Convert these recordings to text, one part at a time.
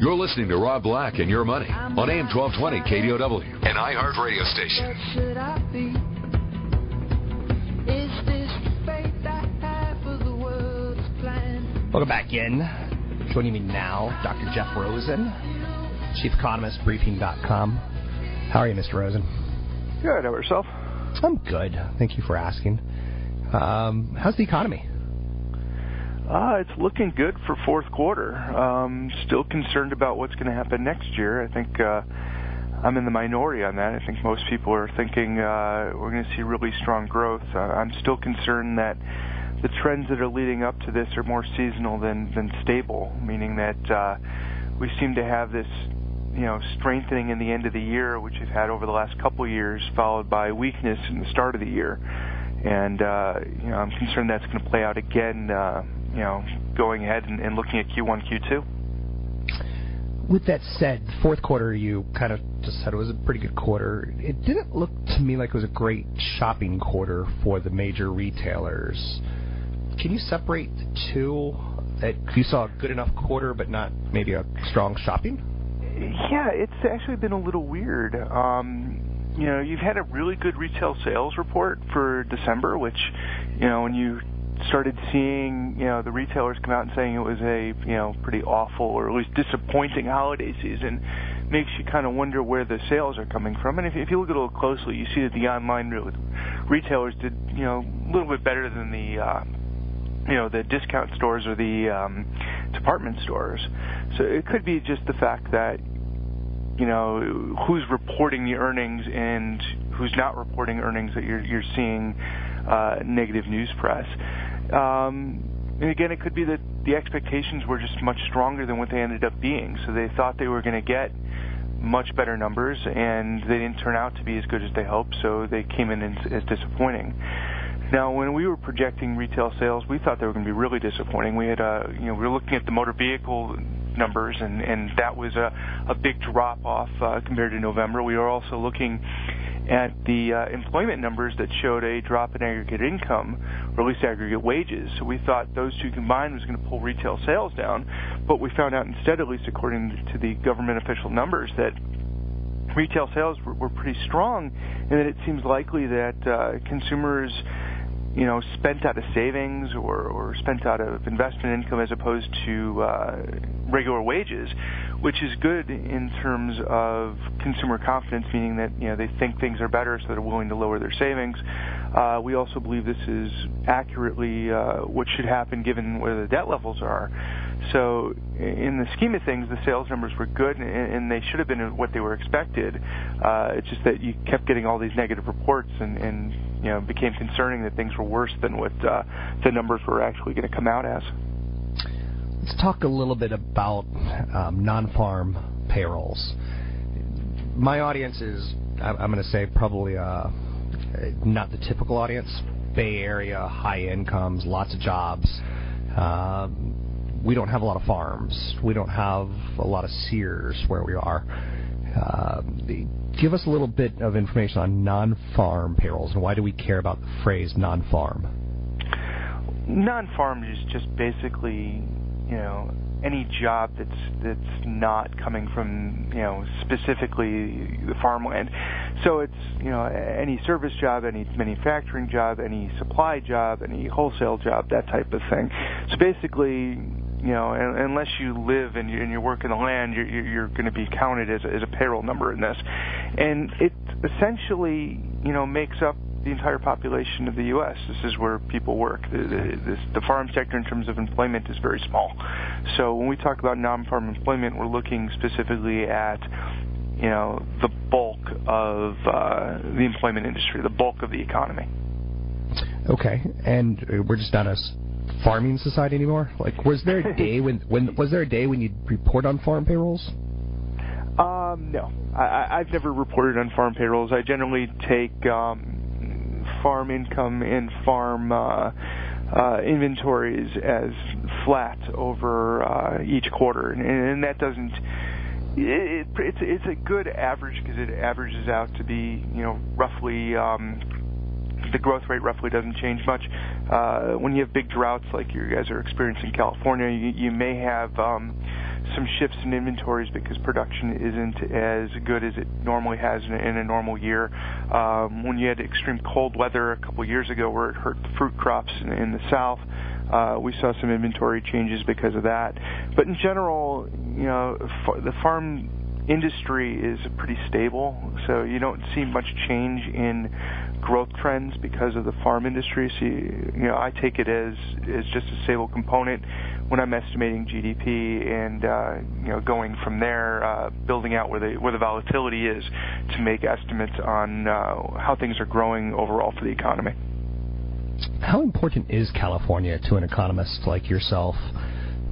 You're listening to Rob Black and Your Money on AM 1220 KDOW, an iHeart radio station. Welcome back in. Joining me now, Dr. Jeff Rosen, Chief Economist, Briefing.com. How are you, Mr. Rosen? Good. How about yourself? I'm good. Thank you for asking. Um, how's the economy? Uh, it's looking good for fourth quarter. Um, still concerned about what's going to happen next year. I think uh, I'm in the minority on that. I think most people are thinking uh, we're going to see really strong growth. Uh, I'm still concerned that the trends that are leading up to this are more seasonal than, than stable, meaning that uh, we seem to have this you know strengthening in the end of the year, which we've had over the last couple of years, followed by weakness in the start of the year. And uh, you know, I'm concerned that's going to play out again. Uh, you know, going ahead and, and looking at Q1, Q2. With that said, fourth quarter, you kind of just said it was a pretty good quarter. It didn't look to me like it was a great shopping quarter for the major retailers. Can you separate the two? That you saw a good enough quarter, but not maybe a strong shopping. Yeah, it's actually been a little weird. Um, you know, you've had a really good retail sales report for December, which, you know, when you started seeing, you know, the retailers come out and saying it was a, you know, pretty awful or at least disappointing holiday season, makes you kind of wonder where the sales are coming from. And if, if you look a little closely, you see that the online re- retailers did, you know, a little bit better than the, uh, you know, the discount stores or the um, department stores. So it could be just the fact that you know who's reporting the earnings and who's not reporting earnings that you're you're seeing uh, negative news press. Um, and again, it could be that the expectations were just much stronger than what they ended up being. So they thought they were going to get much better numbers, and they didn't turn out to be as good as they hoped. So they came in as, as disappointing. Now, when we were projecting retail sales, we thought they were going to be really disappointing. We had, uh, you know, we were looking at the motor vehicle numbers, and and that was a a big drop off uh, compared to November. We were also looking at the uh, employment numbers that showed a drop in aggregate income, or at least aggregate wages. So we thought those two combined was going to pull retail sales down, but we found out instead, at least according to the government official numbers, that retail sales were, pretty strong, and that it seems likely that uh, consumers you know, spent out of savings or, or spent out of investment income as opposed to uh, regular wages, which is good in terms of consumer confidence, meaning that you know they think things are better, so they're willing to lower their savings. Uh, we also believe this is accurately uh, what should happen given where the debt levels are. So, in the scheme of things, the sales numbers were good, and, and they should have been what they were expected. Uh, it's just that you kept getting all these negative reports, and, and you know, became concerning that things were worse than what uh, the numbers were actually going to come out as. Let's talk a little bit about um, non-farm payrolls. My audience is, I'm going to say, probably uh, not the typical audience. Bay Area, high incomes, lots of jobs. Um, we don't have a lot of farms. We don't have a lot of Sears where we are. Uh, give us a little bit of information on non-farm payrolls and why do we care about the phrase non-farm? Non-farm is just basically, you know, any job that's that's not coming from you know specifically the farmland. So it's you know any service job, any manufacturing job, any supply job, any wholesale job, that type of thing. So basically, you know, unless you live and you, and you work in the land, you're, you're going to be counted as a, as a payroll number in this. and it essentially, you know, makes up the entire population of the U.S. This is where people work. The, the, the farm sector, in terms of employment, is very small. So when we talk about non-farm employment, we're looking specifically at you know the bulk of uh, the employment industry, the bulk of the economy. Okay, and we're just not a farming society anymore. Like, was there a day when when was there a day when you'd report on farm payrolls? Um, no, I, I've never reported on farm payrolls. I generally take um, farm income and farm uh, uh, inventories as flat over uh, each quarter, and, and that doesn't. It, it, it's it's a good average because it averages out to be you know roughly um, the growth rate roughly doesn't change much. Uh, when you have big droughts like you guys are experiencing in California, you, you may have um, some shifts in inventories because production isn't as good as it normally has in a, in a normal year. Um, when you had extreme cold weather a couple years ago where it hurt the fruit crops in, in the south, uh, we saw some inventory changes because of that. But in general, you know, the farm industry is pretty stable, so you don't see much change in growth trends because of the farm industry. So, you, know, I take it as as just a stable component when I'm estimating GDP and uh, you know going from there, uh, building out where the where the volatility is to make estimates on uh, how things are growing overall for the economy. How important is California to an economist like yourself?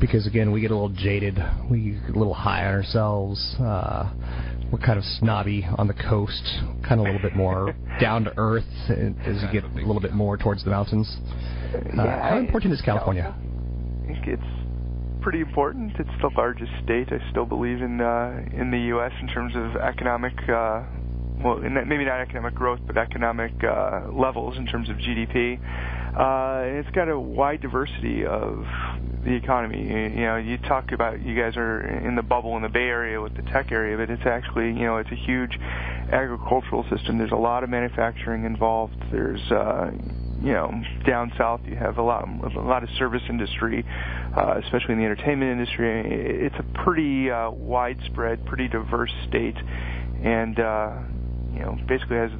Because again, we get a little jaded, we get a little high on ourselves. Uh, we're kind of snobby on the coast, kind of a little bit more down to earth as you get a little bit more towards the mountains. Uh, yeah, how important is California? I think it's pretty important. It's the largest state. I still believe in uh, in the U.S. in terms of economic, uh, well, maybe not economic growth, but economic uh, levels in terms of GDP. Uh, it's got a wide diversity of the economy. You, know, you talk about you guys are in the bubble in the Bay Area with the tech area, but it's actually you know it's a huge agricultural system. There's a lot of manufacturing involved. There's uh, you know down south you have a lot a lot of service industry, uh, especially in the entertainment industry. It's a pretty uh, widespread, pretty diverse state, and uh, you know basically has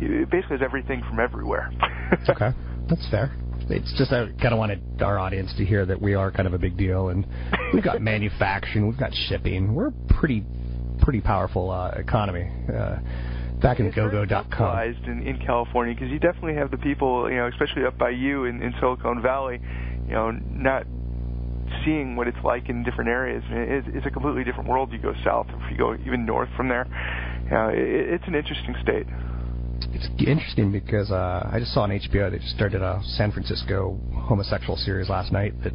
it basically has everything from everywhere. okay, that's fair it's just I kind of wanted our audience to hear that we are kind of a big deal, and we've got manufacturing, we've got shipping, we're a pretty pretty powerful uh, economy. Uh, back in GoGo.com. In, in California, because you definitely have the people, you know, especially up by you in, in Silicon Valley, you know, not seeing what it's like in different areas. It, it's a completely different world. You go south, if you go even north from there, you know, it, it's an interesting state it's interesting because uh, I just saw on HBO they just started a San Francisco homosexual series last night that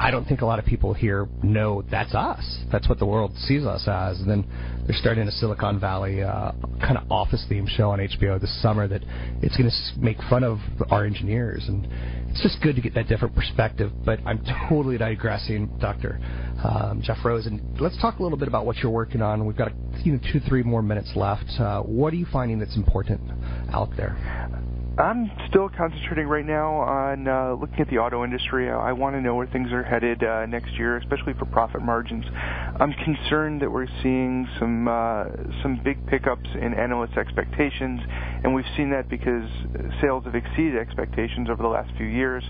I don't think a lot of people here know that's us. That's what the world sees us as. And then they're starting a Silicon Valley uh, kind of office theme show on HBO this summer that it's going to make fun of our engineers. And it's just good to get that different perspective. But I'm totally digressing, Dr. Um, Jeff Rose. And let's talk a little bit about what you're working on. We've got you know, two, three more minutes left. Uh, what are you finding that's important out there? I'm still concentrating right now on uh, looking at the auto industry. I want to know where things are headed uh, next year, especially for profit margins. I'm concerned that we're seeing some uh, some big pickups in analyst expectations, and we've seen that because sales have exceeded expectations over the last few years.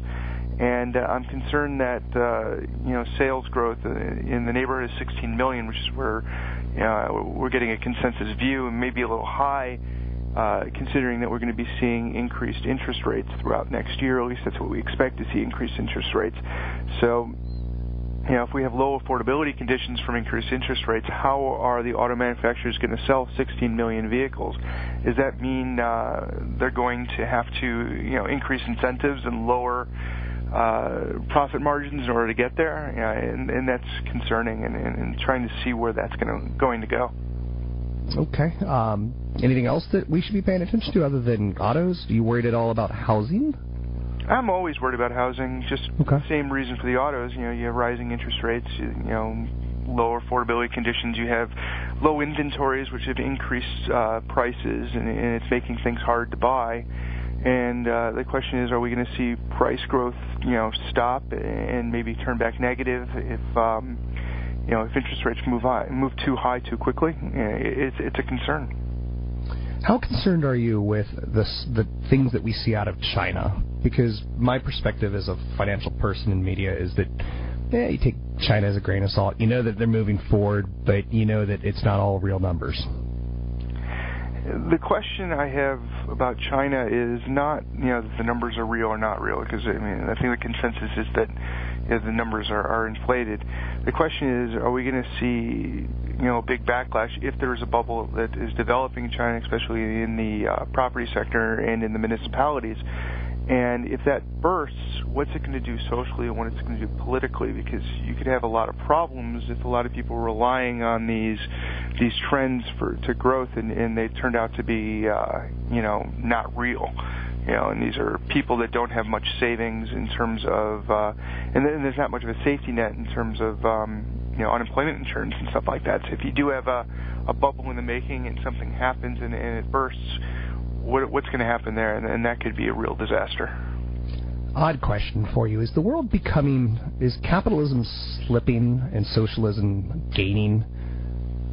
And uh, I'm concerned that uh, you know sales growth in the neighborhood of 16 million, which is where know, we're getting a consensus view, and maybe a little high uh, considering that we're going to be seeing increased interest rates throughout next year. At least that's what we expect to see increased interest rates. So, you know, if we have low affordability conditions from increased interest rates, how are the auto manufacturers going to sell 16 million vehicles? Does that mean uh, they're going to have to, you know, increase incentives and lower uh, profit margins in order to get there? Yeah, and, and that's concerning, and, and, and trying to see where that's going to going to go. Okay. Um, anything else that we should be paying attention to other than autos? Are you worried at all about housing? I'm always worried about housing. Just okay. the same reason for the autos. You know, you have rising interest rates. You, you know, low affordability conditions. You have low inventories, which have increased uh, prices, and, and it's making things hard to buy. And uh, the question is, are we going to see price growth, you know, stop and maybe turn back negative if, um, you know, if interest rates move high, move too high too quickly, it's it's a concern. How concerned are you with the the things that we see out of China? Because my perspective as a financial person in media is that yeah, you take China as a grain of salt. You know that they're moving forward, but you know that it's not all real numbers. The question I have about China is not, you know, the numbers are real or not real, because I mean, I think the consensus is that you know, the numbers are, are inflated. The question is, are we going to see, you know, a big backlash if there is a bubble that is developing in China, especially in the uh, property sector and in the municipalities? And if that bursts, what's it going to do socially and what's it going to do politically? Because you could have a lot of problems if a lot of people are relying on these these trends for to growth and, and they turned out to be, uh, you know, not real you know, and these are people that don't have much savings in terms of, uh, and then there's not much of a safety net in terms of, um, you know, unemployment insurance and stuff like that. So if you do have a, a bubble in the making and something happens and, and it bursts, what, what's going to happen there? And, and that could be a real disaster. Odd question for you: Is the world becoming? Is capitalism slipping and socialism gaining?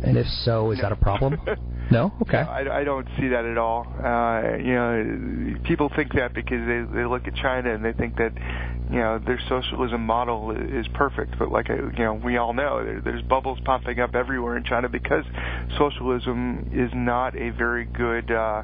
And if so, is that a problem? No, okay. I, I don't see that at all. Uh, you know, people think that because they they look at China and they think that you know their socialism model is perfect. But like you know, we all know there, there's bubbles popping up everywhere in China because socialism is not a very good. Uh,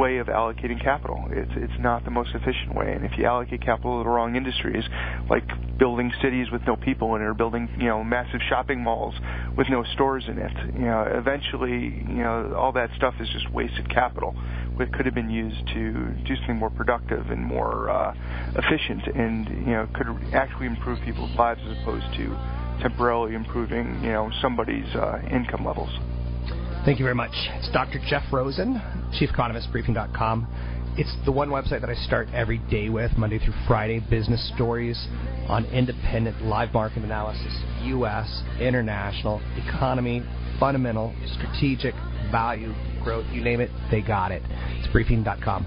way of allocating capital. It's it's not the most efficient way. And if you allocate capital to the wrong industries, like building cities with no people in it, or building you know massive shopping malls with no stores in it, you know, eventually you know all that stuff is just wasted capital. It could have been used to do something more productive and more uh, efficient, and you know could actually improve people's lives as opposed to temporarily improving you know somebody's uh, income levels. Thank you very much. It's Dr. Jeff Rosen, Chief Economist, Briefing.com. It's the one website that I start every day with, Monday through Friday, business stories on independent live market analysis, U.S., international, economy, fundamental, strategic, value, growth, you name it, they got it. It's Briefing.com.